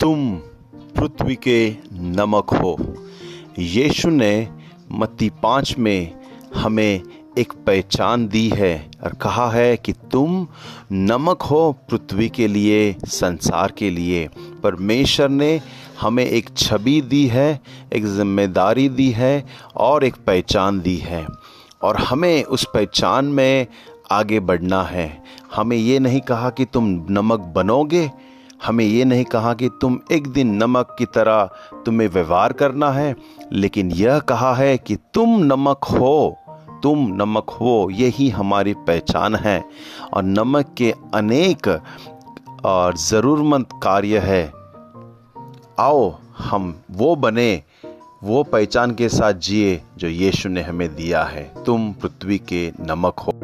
तुम पृथ्वी के नमक हो। यीशु ने मत्ती पाँच में हमें एक पहचान दी है और कहा है कि तुम नमक हो पृथ्वी के लिए, संसार के लिए। परमेश्वर ने हमें एक छवि दी है, एक ज़िम्मेदारी दी है और एक पहचान दी है। और हमें उस पहचान में आगे बढ़ना है। हमें ये नहीं कहा कि तुम नमक बनोगे हमें ये नहीं कहा कि तुम एक दिन नमक की तरह तुम्हें व्यवहार करना है, लेकिन यह कहा है कि तुम नमक हो, तुम नमक हो, यही हमारी पहचान है। और नमक के अनेक और ज़रूरमंद कार्य है। आओ, हम वो बने, वो पहचान के साथ जिए जो यीशु ने हमें दिया है। तुम पृथ्वी के नमक हो।